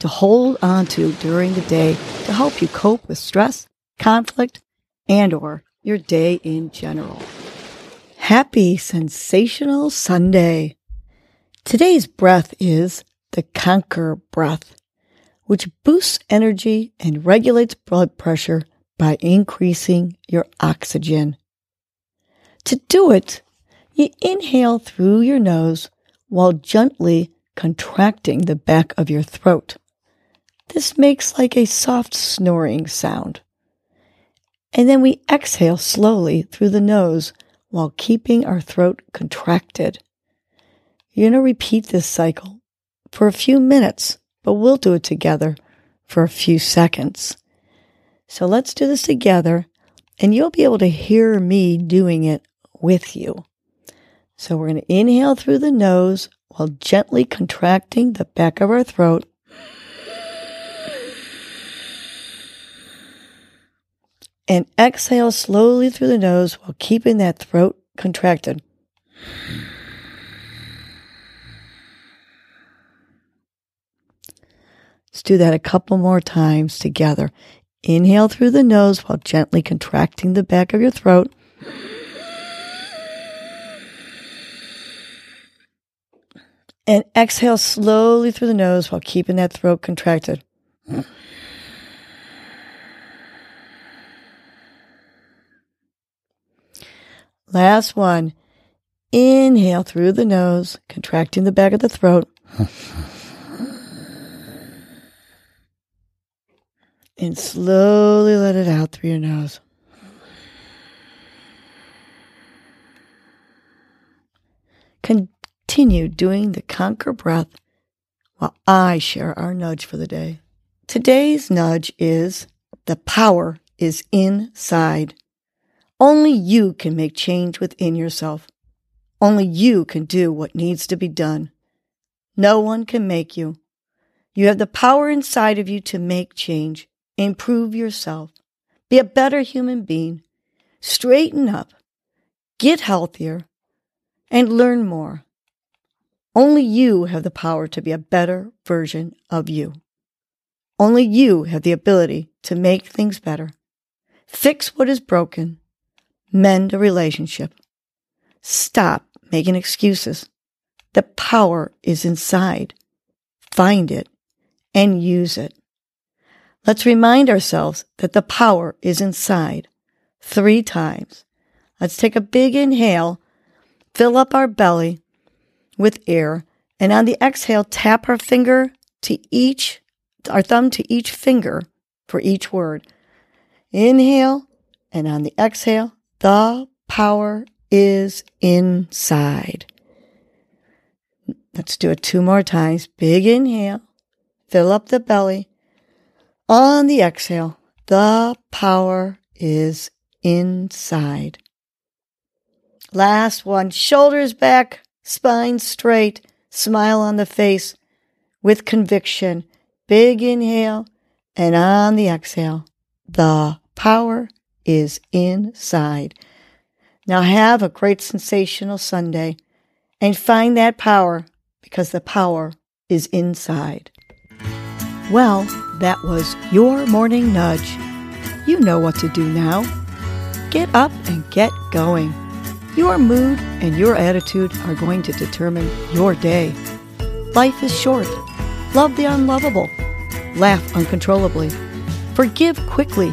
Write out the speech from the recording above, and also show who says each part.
Speaker 1: to hold on to during the day to help you cope with stress, conflict, and or your day in general. Happy sensational Sunday. Today's breath is the conquer breath, which boosts energy and regulates blood pressure by increasing your oxygen. To do it, you inhale through your nose while gently contracting the back of your throat. This makes like a soft snoring sound. And then we exhale slowly through the nose while keeping our throat contracted. You're going to repeat this cycle for a few minutes, but we'll do it together for a few seconds. So let's do this together, and you'll be able to hear me doing it with you. So we're going to inhale through the nose while gently contracting the back of our throat and exhale slowly through the nose while keeping that throat contracted. Let's do that a couple more times together. Inhale through the nose while gently contracting the back of your throat. And exhale slowly through the nose while keeping that throat contracted. Last one. Inhale through the nose, contracting the back of the throat. and slowly let it out through your nose. Continue doing the conquer breath while I share our nudge for the day. Today's nudge is the power is inside. Only you can make change within yourself. Only you can do what needs to be done. No one can make you. You have the power inside of you to make change, improve yourself, be a better human being, straighten up, get healthier, and learn more. Only you have the power to be a better version of you. Only you have the ability to make things better, fix what is broken, mend a relationship. Stop making excuses. The power is inside. Find it and use it. Let's remind ourselves that the power is inside three times. Let's take a big inhale, fill up our belly with air, and on the exhale, tap our finger to each, our thumb to each finger for each word. Inhale, and on the exhale, the power is inside. Let's do it two more times. Big inhale. Fill up the belly. On the exhale, the power is inside. Last one. Shoulders back, spine straight, smile on the face with conviction. Big inhale. And on the exhale, the power is inside. Now have a great sensational Sunday and find that power because the power is inside. Well, that was your morning nudge. You know what to do now. Get up and get going. Your mood and your attitude are going to determine your day. Life is short. Love the unlovable. Laugh uncontrollably. Forgive quickly